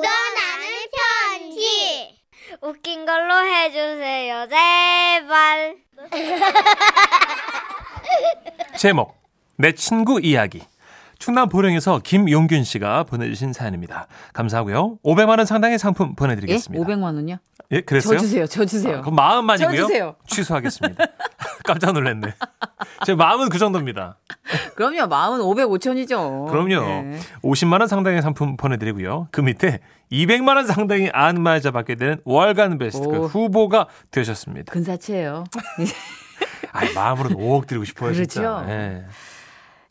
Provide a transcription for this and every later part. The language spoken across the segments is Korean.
묻어나는 편지. 웃긴 걸로 해주세요, 제발. 제목 내 친구 이야기 충남 보령에서 김용균 씨가 보내주신 사연입니다. 감사하고요. 500만 원 상당의 상품 예? 보내드리겠습니다. 500만 원요? 예, 그랬어요? 저 주세요. 저 주세요. 아, 그럼 마음만이고요. 저 주세요. 취소하겠습니다. 깜짝 놀랐네. 제 마음은 그 정도입니다. 그럼요. 마음은 500, 5천이죠. 그럼요. 네. 50만 원 상당의 상품 보내드리고요. 그 밑에 200만 원 상당의 안마자 받게 되는 월간 베스트 그 오. 후보가 되셨습니다. 근사체예요. 아, 마음으로는 5억 드리고 싶어요, 진짜. 그렇죠. 예.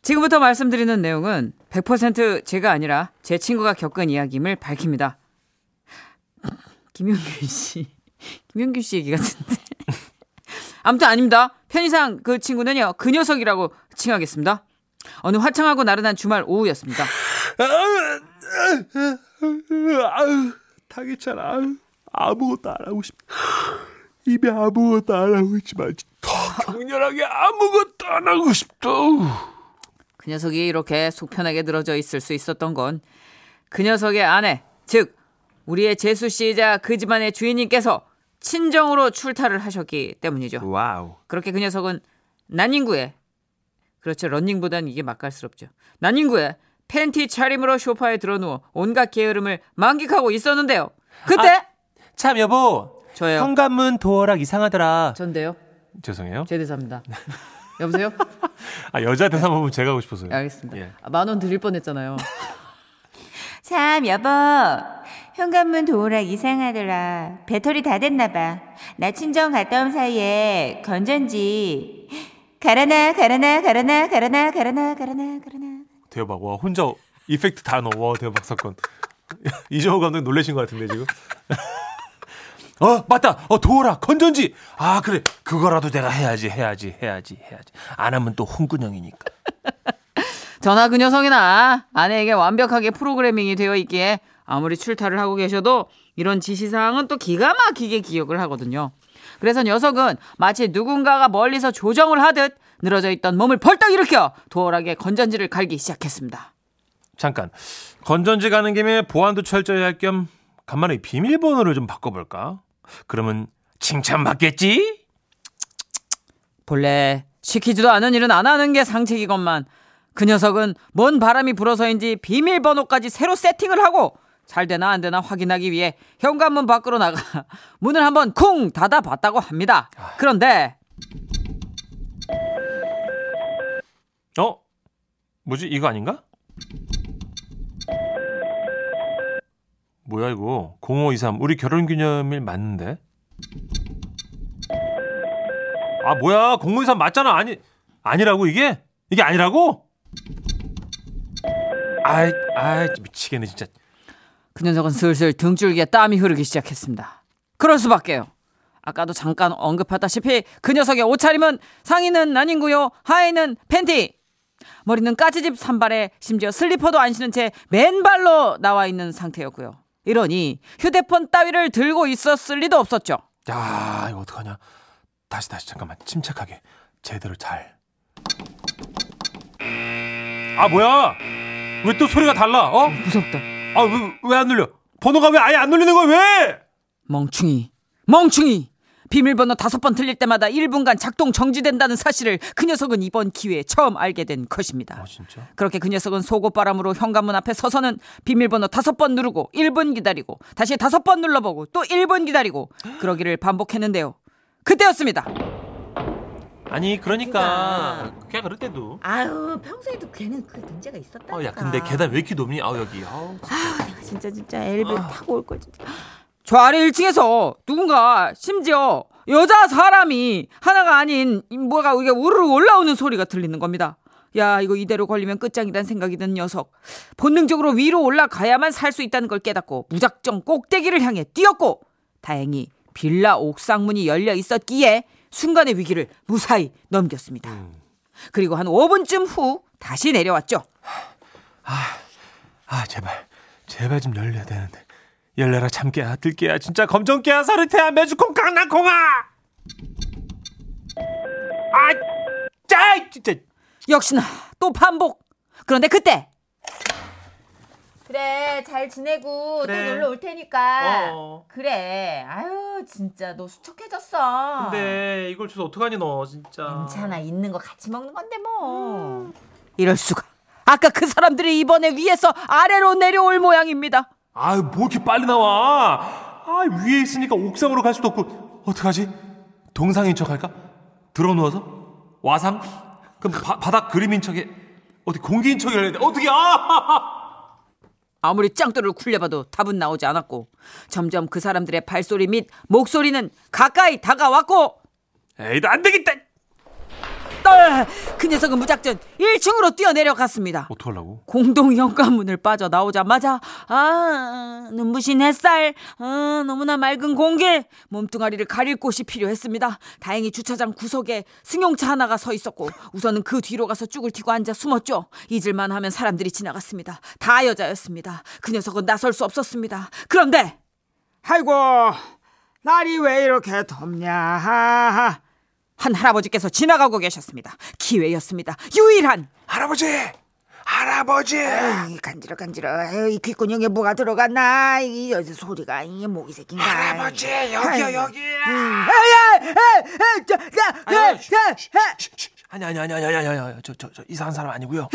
지금부터 말씀드리는 내용은 100% 제가 아니라 제 친구가 겪은 이야기임을 밝힙니다. 김용균 씨. 김용균 씨 얘기 같은데. 아무튼 아닙니다. 편의상 그 친구는요, 그 녀석이라고 칭하겠습니다. 어느 화창하고 나른한 주말 오후였습니다. 아유, 타겠잖아. 아유, 아무것도 안 하고 싶. 이미 아무것도 안 하고 있지만 더 격렬하게 아무것도 안 하고 싶다. 그 녀석이 이렇게 속 편하게 늘어져 있을 수 있었던 건 그 녀석의 아내, 즉 우리의 제수씨이자 그 집안의 주인님께서 친정으로 출타를 하셨기 때문이죠. wow. 그렇게 그 녀석은 난닝구에 그렇죠 런닝보단 이게 맛깔스럽죠. 난닝구에 팬티 차림으로 소파에 들어누워 온갖 게으름을 만끽하고 있었는데요. 그때 참 여보. 저예요. 현관문 도어락 이상하더라. 전데요. 죄송해요. 제 대사입니다. 여보세요? 아 여자 대사 부분 제가 하고 싶어서요. 네, 알겠습니다. 예. 만원 드릴 뻔했잖아요. 참 여보 현관문 도어락 이상하더라 배터리 다 됐나봐 나 친정 갔다 온 사이에 건전지 가라나 가라나 가라나 가라나 가라나 가라나 가라나 대박. 와 혼자 이펙트 다 넣어. 와 대박 사건. 이정호 감독 놀라신 것 같은데 지금. 어 맞다. 어 도어락 건전지. 아 그래 그거라도 내가 해야지 해야지 해야지 해야지. 안 하면 또 홍군형이니까. 전화 그 녀석이나 아내에게 완벽하게 프로그래밍이 되어 있기에 아무리 출타를 하고 계셔도 이런 지시사항은 또 기가 막히게 기억을 하거든요. 그래서 녀석은 마치 누군가가 멀리서 조정을 하듯 늘어져 있던 몸을 벌떡 일으켜 도어락에 건전지를 갈기 시작했습니다. 잠깐 건전지 가는 김에 보안도 철저히 할 겸 간만에 비밀번호를 좀 바꿔볼까? 그러면 칭찬받겠지? 본래 시키지도 않은 일은 안 하는 게 상책이건만 그 녀석은 뭔 바람이 불어서인지 비밀번호까지 새로 세팅을 하고 잘 되나 안 되나 확인하기 위해 현관문 밖으로 나가 문을 한번 쿵 닫아봤다고 합니다. 그런데 어? 뭐지 이거 아닌가? 뭐야 이거 0523 우리 결혼기념일 맞는데? 아 뭐야 0523 맞잖아 아니 아니라고 이게? 이게 아니라고? 아이 아이 미치겠네 진짜 그 녀석은 슬슬 등줄기에 땀이 흐르기 시작했습니다. 그럴 수밖에요. 아까도 잠깐 언급했다시피 그 녀석의 옷차림은 상의는 아닌고요. 하의는 팬티. 머리는 까지집 산발에 심지어 슬리퍼도 안 신은 채 맨발로 나와 있는 상태였고요. 이러니 휴대폰 따위를 들고 있었을 리도 없었죠. 야 이거 어떡하냐 다시 다시 잠깐만 침착하게 제대로 잘 아 뭐야 왜 또 소리가 달라 어? 무섭다. 아 왜 왜 안 눌려 번호가 왜 아예 안 눌리는 거야 왜? 멍충이. 멍충이. 비밀번호 다섯 번 틀릴 때마다 1분간 작동 정지된다는 사실을 그 녀석은 이번 기회에 처음 알게 된 것입니다. 아 진짜? 그렇게 그 녀석은 속옷바람으로 현관문 앞에 서서는 비밀번호 다섯 번 누르고 1분 기다리고 다시 다섯 번 눌러보고 또 1분 기다리고 그러기를 반복했는데요. 그때였습니다. 아니 그러니까 그냥 그럴 때도 아유 평소에도 걔는 그 문제가 있었다 어, 야 근데 계단 왜 이렇게 높니? 아 여기 아우 진짜 진짜 엘리베이터 타고 올 걸 진짜 저 아래 1층에서 누군가 심지어 여자 사람이 하나가 아닌 뭐가 이게 우르르 올라오는 소리가 들리는 겁니다. 야 이거 이대로 걸리면 끝장이란 생각이 든 녀석 본능적으로 위로 올라가야만 살 수 있다는 걸 깨닫고 무작정 꼭대기를 향해 뛰었고 다행히 빌라 옥상 문이 열려 있었기에 순간의 위기를 무사히 넘겼습니다. 그리고 한 5분쯤 후 다시 내려왔죠. 아 제발 제발 좀 열려야 되는데 열려라 참깨야 들깨야 진짜 검정깨야 사르테야 메주콩 강낭콩아 아 짜 진짜 역시나 또 반복. 그런데 그때 그래 잘 지내고 그래. 또 놀러 올 테니까. 어. 그래. 아유 진짜 너 수척해졌어. 근데 이걸 줘서 어떡하니 너 진짜. 괜찮아 있는 거 같이 먹는 건데 뭐. 이럴 수가. 아까 그 사람들이 이번에 위에서 아래로 내려올 모양입니다. 아유 뭐 이렇게 빨리 나와? 아 위에 있으니까 옥상으로 갈 수도 없고 어떡하지? 동상인 척 할까? 들어 누워서 와상? 그럼 바, 바닥 그림인 척해 어디 공기인 척을 해야 돼? 어떻게 아? 아무리 짱돌을 굴려봐도 답은 나오지 않았고 점점 그 사람들의 발소리 및 목소리는 가까이 다가왔고 에이 안 되겠다. 떨! 그 녀석은 무작정 1층으로 뛰어내려갔습니다. 어떡하려고? 공동 현관문을 빠져 나오자마자 아 눈부신 햇살 아, 너무나 맑은 공기 몸뚱아리를 가릴 곳이 필요했습니다. 다행히 주차장 구석에 승용차 하나가 서 있었고 우선은 그 뒤로 가서 쭉을 튀고 앉아 숨었죠. 잊을만 하면 사람들이 지나갔습니다. 다 여자였습니다. 그 녀석은 나설 수 없었습니다. 그런데 아이고 날이 왜 이렇게 덥냐 한 할아버지께서 지나가고 계셨습니다. 기회였습니다. 유일한. 할아버지! 할아버지! 에이, 간지러 간지러. 에이, 귓구녕에 뭐가 들어갔나? 이 여자 소리가 이게 목이 새낀가 할아버지 여기요 여기! 아니 아니 아니 아니 아니 아니 저저 저 이상한 사람 아니고요.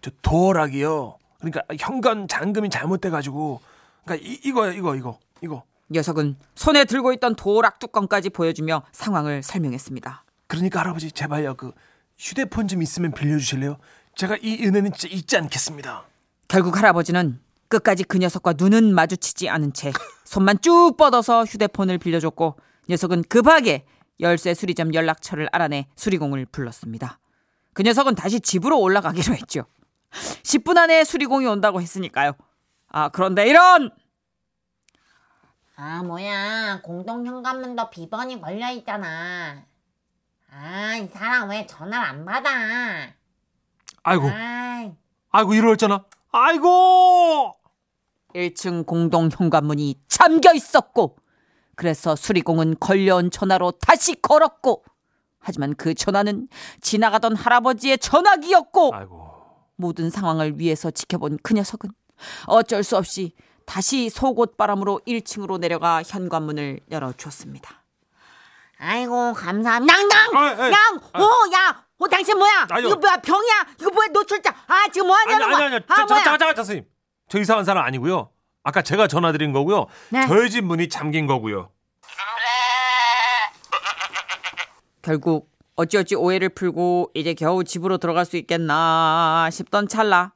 저 도어락이요. 그러니까 현관 잠금이 잘못돼 가지고 그러니까 이, 이거요 이거 이거 이거. 녀석은 손에 들고 있던 도락 뚜껑까지 보여주며 상황을 설명했습니다. 그러니까 할아버지 제발요 그 휴대폰 좀 있으면 빌려주실래요? 제가 이 은혜는 진짜 잊지 않겠습니다. 결국 할아버지는 끝까지 그 녀석과 눈은 마주치지 않은 채 손만 쭉 뻗어서 휴대폰을 빌려줬고 녀석은 급하게 열쇠 수리점 연락처를 알아내 수리공을 불렀습니다. 그 녀석은 다시 집으로 올라가기로 했죠. 10분 안에 수리공이 온다고 했으니까요. 아 그런데 이런 아, 뭐야. 공동 현관문도 비번이 걸려 있잖아. 아, 이 사람 왜 전화를 안 받아? 아이고 아, 아이고 이러잖아. 아이고 1층 공동 현관문이 잠겨 있었고 그래서 수리공은 걸려온 전화로 다시 걸었고 하지만 그 전화는 지나가던 할아버지의 전화기였고 아이고 모든 상황을 위해서 지켜본 그 녀석은 어쩔 수 없이 다시 속옷 바람으로 1층으로 내려가 현관문을 열어주었습니다. 아이고, 감사합니다. 양, 양! 아, 아, 양! 아. 어, 야! 어, 당신 뭐야? 아니요. 이거 뭐야? 병이야? 이거 뭐야? 노출자. 아, 지금 뭐 아니 하냐는 아니 거야? 아니 아, 저, 저, 뭐야? 잠깐 잠깐 선생님 저 이상한 사람 아니고요. 아까 제가 전화 드린 거고요. 네. 저희 집 문이 잠긴 거고요. 결국 어찌어찌 오해를 풀고 이제 겨우 집으로 들어갈 수 있겠나 싶던 찰나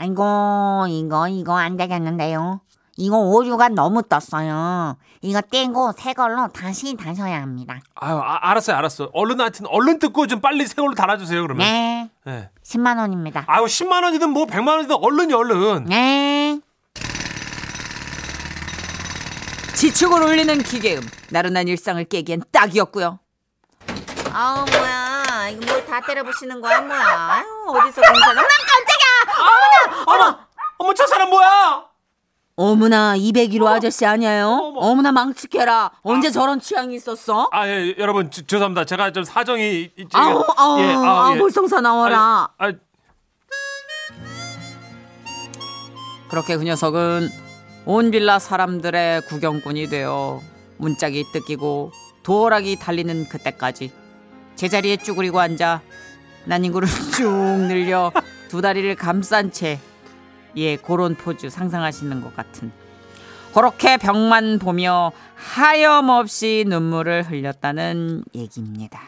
아이고, 이거, 이거 안 되겠는데요. 이거 오류가 너무 떴어요. 이거 떼고 새 걸로 다시 다셔야 합니다. 아유 아, 알았어요 알았어. 얼른 하여튼 얼른 듣고 좀 빨리 새 걸로 달아주세요 그러면. 네, 네. 10만 원입니다. 아유 10만 원이든 뭐 100만 원이든 얼른이 얼른. 네. 지축을 울리는 기계음 나른한 일상을 깨기엔 딱이었고요 아우 뭐야 이거 뭘 다 때려 부시는 거야 뭐야 아유 어디서 공사를 나 깜짝이야 어머 어머 저 사람 뭐야? 어머나 201호 아저씨 아니에요? 어머. 어머나 망측해라 언제 저런 취향이 있었어? 아 예, 여러분 주- 죄송합니다. 제가 좀 사정이 있- 있- 아우 아우 예, 아우 예. 나와라 아, 그렇게 그 녀석은 온 빌라 사람들의 구경꾼이 되어 문짝이 뜯기고 도어락이 달리는 그때까지 제자리에 쭈그리고 앉아 난인구를 쭉 늘려 두 다리를 감싼 채 예, 그런 포즈 상상하시는 것 같은 그렇게 벽만 보며 하염없이 눈물을 흘렸다는 얘기입니다.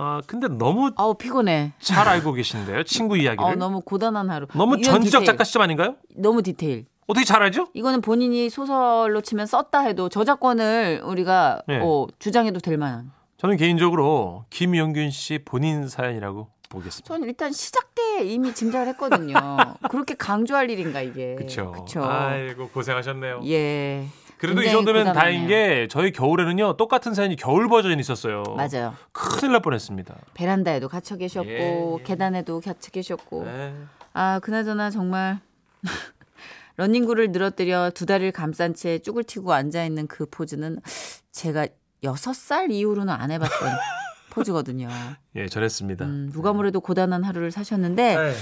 아 근데 너무 아우 피곤해. 잘 알고 계신데요 친구 이야기를. 아우 너무 고단한 하루. 너무 이런 전지적 디테일. 작가 시점 아닌가요? 너무 디테일. 어떻게 잘 알죠? 이거는 본인이 소설로 치면 썼다 해도 저작권을 우리가 네. 어, 주장해도 될 만한. 저는 개인적으로 김영균 씨 본인 사연이라고 보겠습니다. 저는 일단 시작 때 이미 짐작을 했거든요. 그렇게 강조할 일인가 이게. 그렇죠. 그쵸. 아이고 고생하셨네요. 예. 그래도 이 정도면 고단하네요. 다행인 게 저희 겨울에는요 똑같은 사연이 겨울 버전이 있었어요. 맞아요. 큰일 날 뻔했습니다. 베란다에도 갇혀 계셨고 예, 예. 계단에도 갇혀 계셨고. 네. 아 그나저나 정말 러닝구를 늘어뜨려 두 다리를 감싼 채 쭈그리고 앉아 있는 그 포즈는 제가 여섯 살 이후로는 안 해봤던 포즈거든요. 예, 저랬습니다. 음, 누가 뭐래도 고단한 하루를 사셨는데 에이.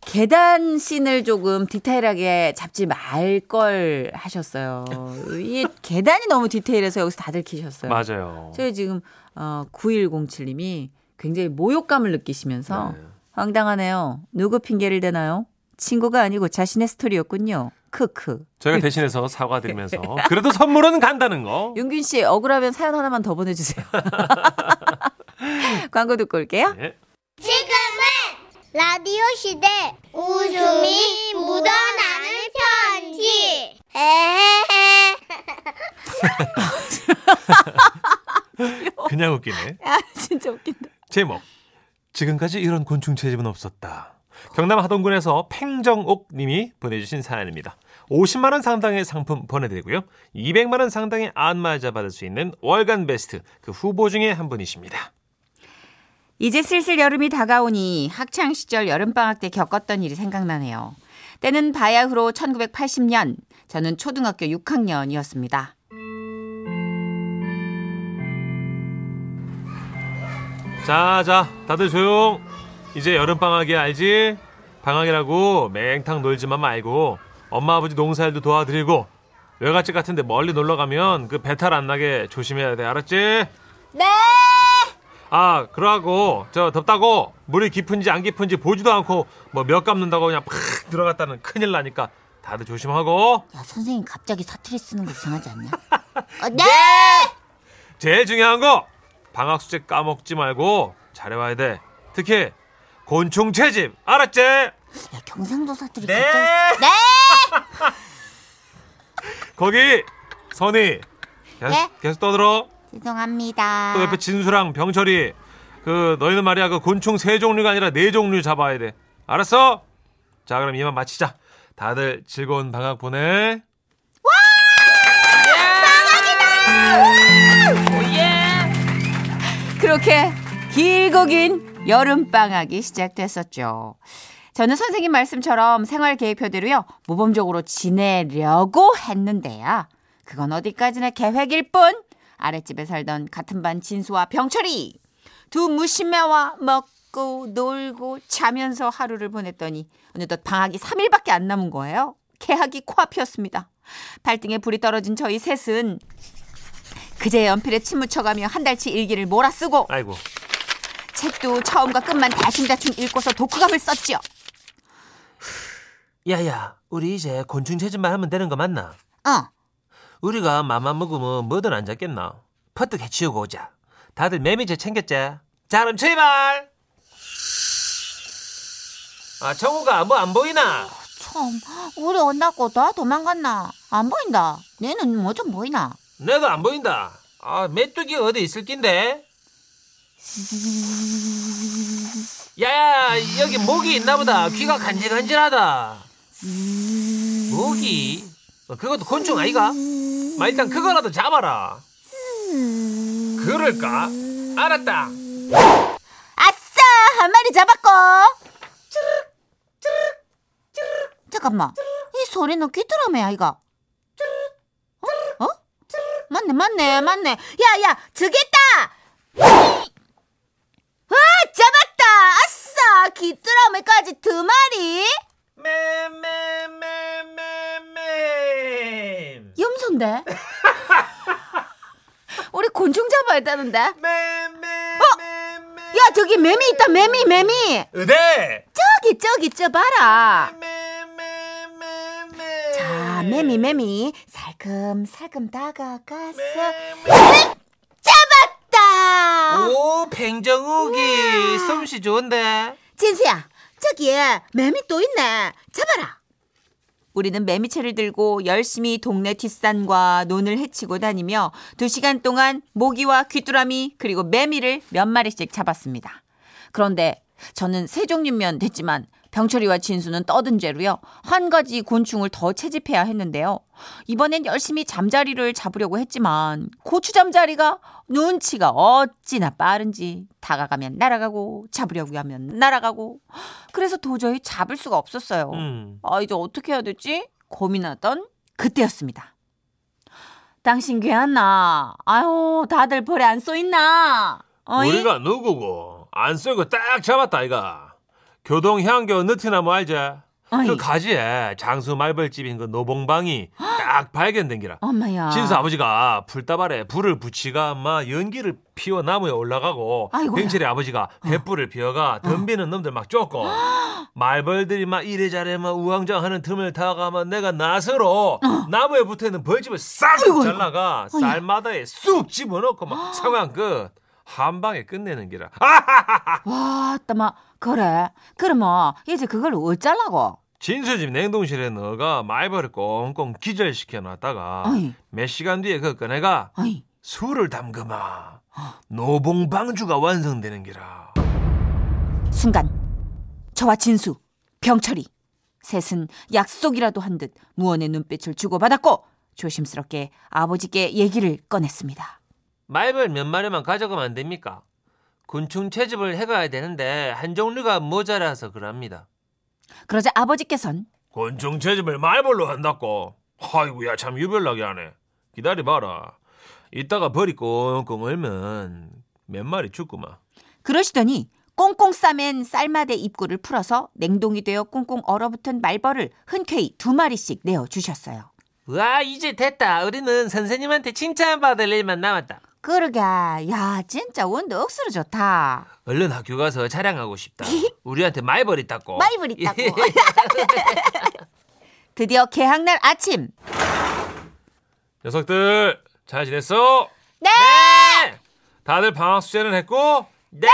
계단 씬을 조금 디테일하게 잡지 말 걸 하셨어요. 이 계단이 너무 디테일해서 여기서 다 들 키셨어요. 맞아요. 저희 지금 어 9107님이 굉장히 모욕감을 느끼시면서 네. 황당하네요. 누구 핑계를 대나요? 친구가 아니고 자신의 스토리였군요. 크크. 저희가 대신해서 사과드리면서 그래도 선물은 간다는 거. 윤균 씨 억울하면 사연 하나만 더 보내주세요. 광고 듣고 올게요. 예. 지금은 라디오 시대 웃음이 묻어나는 편지. 에헤헤. 그냥 웃기네. 아 진짜 웃긴다. 제목. 지금까지 이런 곤충 채집은 없었다. 경남 하동군에서 팽정옥 님이 보내주신 사연입니다. 50만 원 상당의 상품 보내드리고요. 200만 원 상당의 안마자 받을 수 있는 월간 베스트 그 후보 중에 한 분이십니다. 이제 슬슬 여름이 다가오니 학창 시절 여름 방학 때 겪었던 일이 생각나네요. 때는 바야흐로 1980년, 저는 초등학교 6학년이었습니다. 자, 자, 다들 조용. 이제 여름 방학이 알지? 방학이라고 맹탕 놀지만 말고 엄마 아버지 농사일도 도와드리고 외갓집 같은데 멀리 놀러 가면 그 배탈 안 나게 조심해야 돼. 알았지? 네. 아, 그러고 저 덥다고 물이 깊은지 안 깊은지 보지도 않고 뭐 몇 감는다고 그냥 팍 들어갔다는 큰일 나니까 다들 조심하고 야 선생님 갑자기 사투리 쓰는 거 이상하지 않냐? 어, 네. 제일 중요한 거 방학 숙제 까먹지 말고 잘해와야 돼. 특히 곤충 채집 알았지? 야 경상도 사투리 네. 갑자기 네. 거기 선이 계속, 네? 계속 떠들어. 죄송합니다. 또 옆에 진수랑 병철이 그 너희는 말이야 그 곤충 세 종류가 아니라 네 종류 잡아야 돼. 알았어? 자 그럼 이만 마치자. 다들 즐거운 방학 보내. 그렇게 길고 긴 여름 방학이 시작됐었죠. 저는 선생님 말씀처럼 생활 계획표대로요, 모범적으로 지내려고 했는데요. 그건 어디까지나 계획일 뿐. 아랫집에 살던 같은 반 진수와 병철이 두 무심매와 먹고 놀고 자면서 하루를 보냈더니 어느덧 방학이 3일밖에 안 남은 거예요. 개학이 코앞이었습니다. 발등에 불이 떨어진 저희 셋은 그제 연필에 침 묻혀가며 한 달치 일기를 몰아쓰고 아이고. 책도 처음과 끝만 대충대충 읽고서 독후감을 썼죠. 야야, 우리 이제 곤충 채집만 하면 되는 거 맞나? 어. 우리가 맘만 먹으면 뭐든 안 잡겠나? 퍼뜩 해치우고 오자. 다들 매미제 챙겼지? 자, 그럼 출발! 아, 청우가 뭐 안 보이나? 참 우리 온다고 다 도망갔나? 안 보인다. 얘는 뭐 좀 보이나? 내도 안 보인다. 아, 메뚜기 어디 있을 낀데? 야, 여기 모기 있나 보다. 귀가 간질간질하다. 모기? 어, 그것도 곤충 아이가? 마, 일단 그거라도 잡아라. 그럴까? 알았다. 아싸 한 마리 잡았고. 잠깐만 이 소리는 귀뚜라미 아이가? 어? 어? 맞네 맞네 맞네. 야야 저기 있다. 와 잡았다. 아싸 귀뚜라미까지 두 마리. 맴맴맴맴맴 염소인데? 우리 곤충 잡아야 되는데? 맴맴맴맴 야 저기 매미 있다 매미 매미 의대 저기 저기 저 봐라 맴맴맴맴 자 매미 매미 살금살금 다가가서 잡았다. 오 팽정욱이 솜씨 좋은데 진수야 저기에 매미 또 있네. 잡아라. 우리는 매미채를 들고 열심히 동네 뒷산과 논을 헤치고 다니며 두 시간 동안 모기와 귀뚜라미 그리고 매미를 몇 마리씩 잡았습니다. 그런데 저는 세 종류면 됐지만 병철이와 진수는 떠든 죄로요. 한 가지 곤충을 더 채집해야 했는데요. 이번엔 열심히 잠자리를 잡으려고 했지만 고추 잠자리가 눈치가 어찌나 빠른지 다가가면 날아가고 잡으려고 하면 날아가고 그래서 도저히 잡을 수가 없었어요. 음. 아, 이제 어떻게 해야 되지? 고민하던 그때였습니다. 당신 괜찮나? 아유, 다들 벌에 안 쏘있나? 어이? 우리가 누구고 안 쏘고 딱 잡았다 이가. 교동 향교 느티나무 알지? 어이. 그 가지에 장수 말벌집인 그 노봉방이 딱 발견된 기라. 엄마야. 진수 아버지가 풀다발에 불을 붙이가 막 연기를 피워 나무에 올라가고. 병철이 아버지가 횃불을 피워가 덤비는 놈들 막 쫓고 말벌들이 막 이래저래 막 우왕좌왕하는 틈을 타가 막 내가 나서로 나무에 붙어 있는 벌집을 싹. 잘라가. 쌀마다에 쑥 집어넣고 막 상황 끝 한 방에 끝내는 기라. 아! 와, 따마 그래. 그러면 이제 그걸 어쩌려고? 진수집 냉동실에 넣어가 말벌을 꽁꽁 기절시켜 놨다가. 몇 시간 뒤에 그 꺼내가 어이. 술을 담그마 노봉방주가 완성되는 기라. 순간 저와 진수, 병철이 셋은 약속이라도 한 듯 무언의 눈빛을 주고받았고 조심스럽게 아버지께 얘기를 꺼냈습니다. 말벌 몇 마리만 가져가면 안 됩니까? 곤충 채집을 해가야 되는데 한 종류가 모자라서 그럽니다. 그러자 아버지께선 곤충 채집을 말벌로 한다고? 아이고야 참 유별나게 하네. 기다려봐라. 이따가 벌이 꽁꽁 얼면 몇 마리 죽구만. 그러시더니 꽁꽁 싸맨 쌀마대 입구를 풀어서 냉동이 되어 꽁꽁 얼어붙은 말벌을 흔쾌히 두 마리씩 내어 주셨어요. 와 이제 됐다. 우리는 선생님한테 칭찬받을 일만 남았다. 그러게, 야 진짜 원도 억수로 좋다. 얼른 학교 가서 자랑하고 싶다. 우리한테 말벌 있다고. 말벌 있다고. 드디어 개학날 아침. 녀석들 잘 지냈어? 네. 다들 방학 숙제는 했고? 네.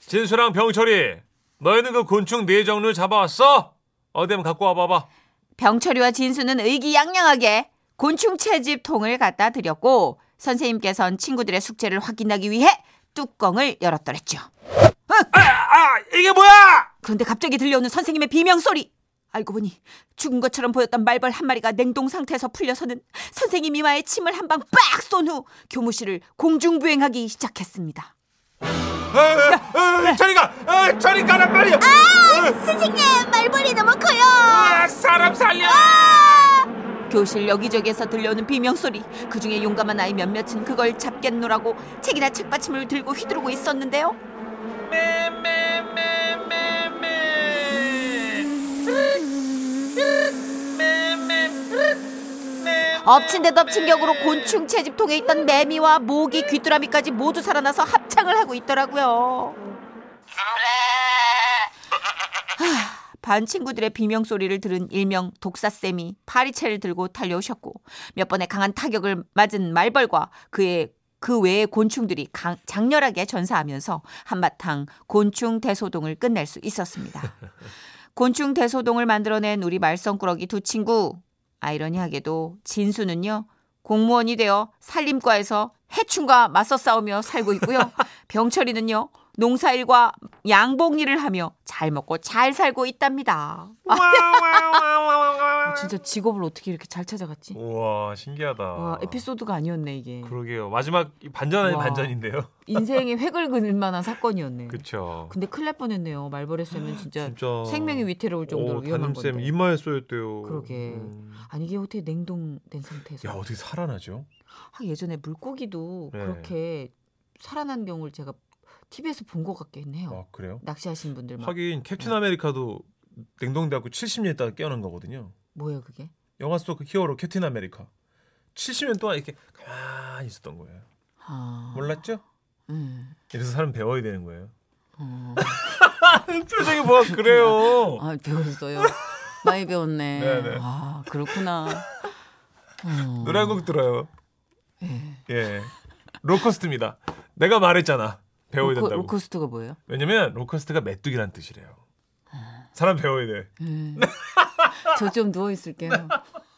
진수랑 병철이 너희는 그 곤충 네 종류 잡아왔어? 어디 한번 갖고 와봐봐. 병철이와 진수는 의기양양하게 곤충 채집 통을 갖다 드렸고 선생님께선 친구들의 숙제를 확인하기 위해 뚜껑을 열었더랬죠. 아, 아 이게 뭐야? 그런데 갑자기 들려오는 선생님의 비명 소리. 알고 보니 죽은 것처럼 보였던 말벌 한 마리가 냉동 상태에서 풀려서는 선생님 이마에 침을 한 방 빡 쏜 후 교무실을 공중부행하기 시작했습니다. 아, 저리가, 아, 저리 가란 말이야. 선생님 말벌이 너무 커요. 아, 사람 살려. 교실 여기저기에서 들려오는 비명 소리. 그 중에 용감한 아이 몇몇은 그걸 잡겠노라고 책이나 책받침을 들고 휘두르고 있었는데요. 엎친 데 덮친 격으로 곤충 채집통에 있던 매미와 모기, 귀뚜라미까지 모두 살아나서 합창을 하고 있더라고요. 하, 반 친구들의 비명 소리를 들은 일명 독사쌤이 파리채를 들고 달려오셨고 몇 번의 강한 타격을 맞은 말벌과 그의 그 외의 곤충들이 강- 장렬하게 전사하면서 한바탕 곤충 대소동을 끝낼 수 있었습니다. 곤충 대소동을 만들어낸 우리 말썽꾸러기 두 친구 아이러니하게도 진수는요 공무원이 되어 살림과에서 해충과 맞서 싸우며 살고 있고요. 병철이는요 농사일과 양봉일을 하며 잘 먹고 잘 살고 있답니다. 아, 진짜 직업을 어떻게 이렇게 잘 찾아갔지? 우와 신기하다. 와 에피소드가 아니었네 이게. 그러게요. 마지막 반전 아닌 와. 반전인데요. 인생의 획을 그을 만한 사건이었네. 그렇죠. 근데 큰일 날 뻔했네요. 말벌의 쌤은 진짜, 진짜 생명이 위태로울 정도로 오, 위험한 건데. 이마에 쏘였대요. 그러게. 음. 아니 이게 어떻게 냉동된 상태에서? 야 어떻게 살아나죠? 아, 예전에 물고기도 네. 그렇게 살아난 경우를 제가 TV에서 본 것 같긴 해요. 아 그래요? 낚시하신 분들 막 하긴 캡틴 네. 아메리카도 냉동돼갖고 70년 있다가 깨어난 거거든요. 뭐예요 그게? 영화 속 히어로 캡틴 아메리카 70년 동안 이렇게 가만히 있었던 거예요. 아, 몰랐죠? 음. 이래서 사람 배워야 되는 거예요. 어. 표정이 뭐가 그래요? 아 배웠어요. 많이 배웠네. 네네. 아 그렇구나. 어. 노래 한 곡 들어요. 예. 예, 로커스트입니다. 내가 말했잖아. 배워야 로코, 된다고. 로커스트가 뭐예요? 왜냐면 locust가 메뚜기란 뜻이래요. 사람 배워야 돼. 저좀 누워 있을게요.